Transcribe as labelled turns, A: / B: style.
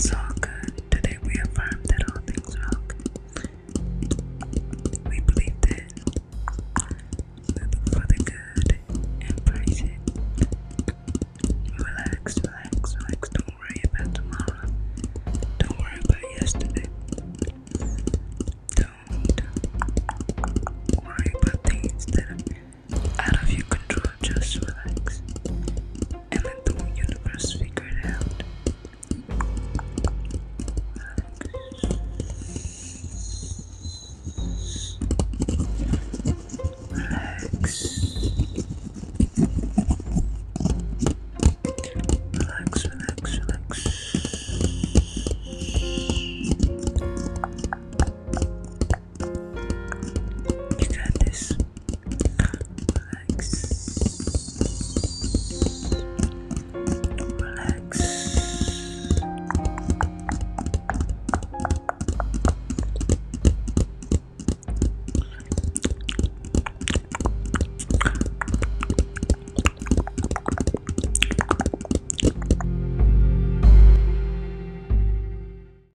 A: myself.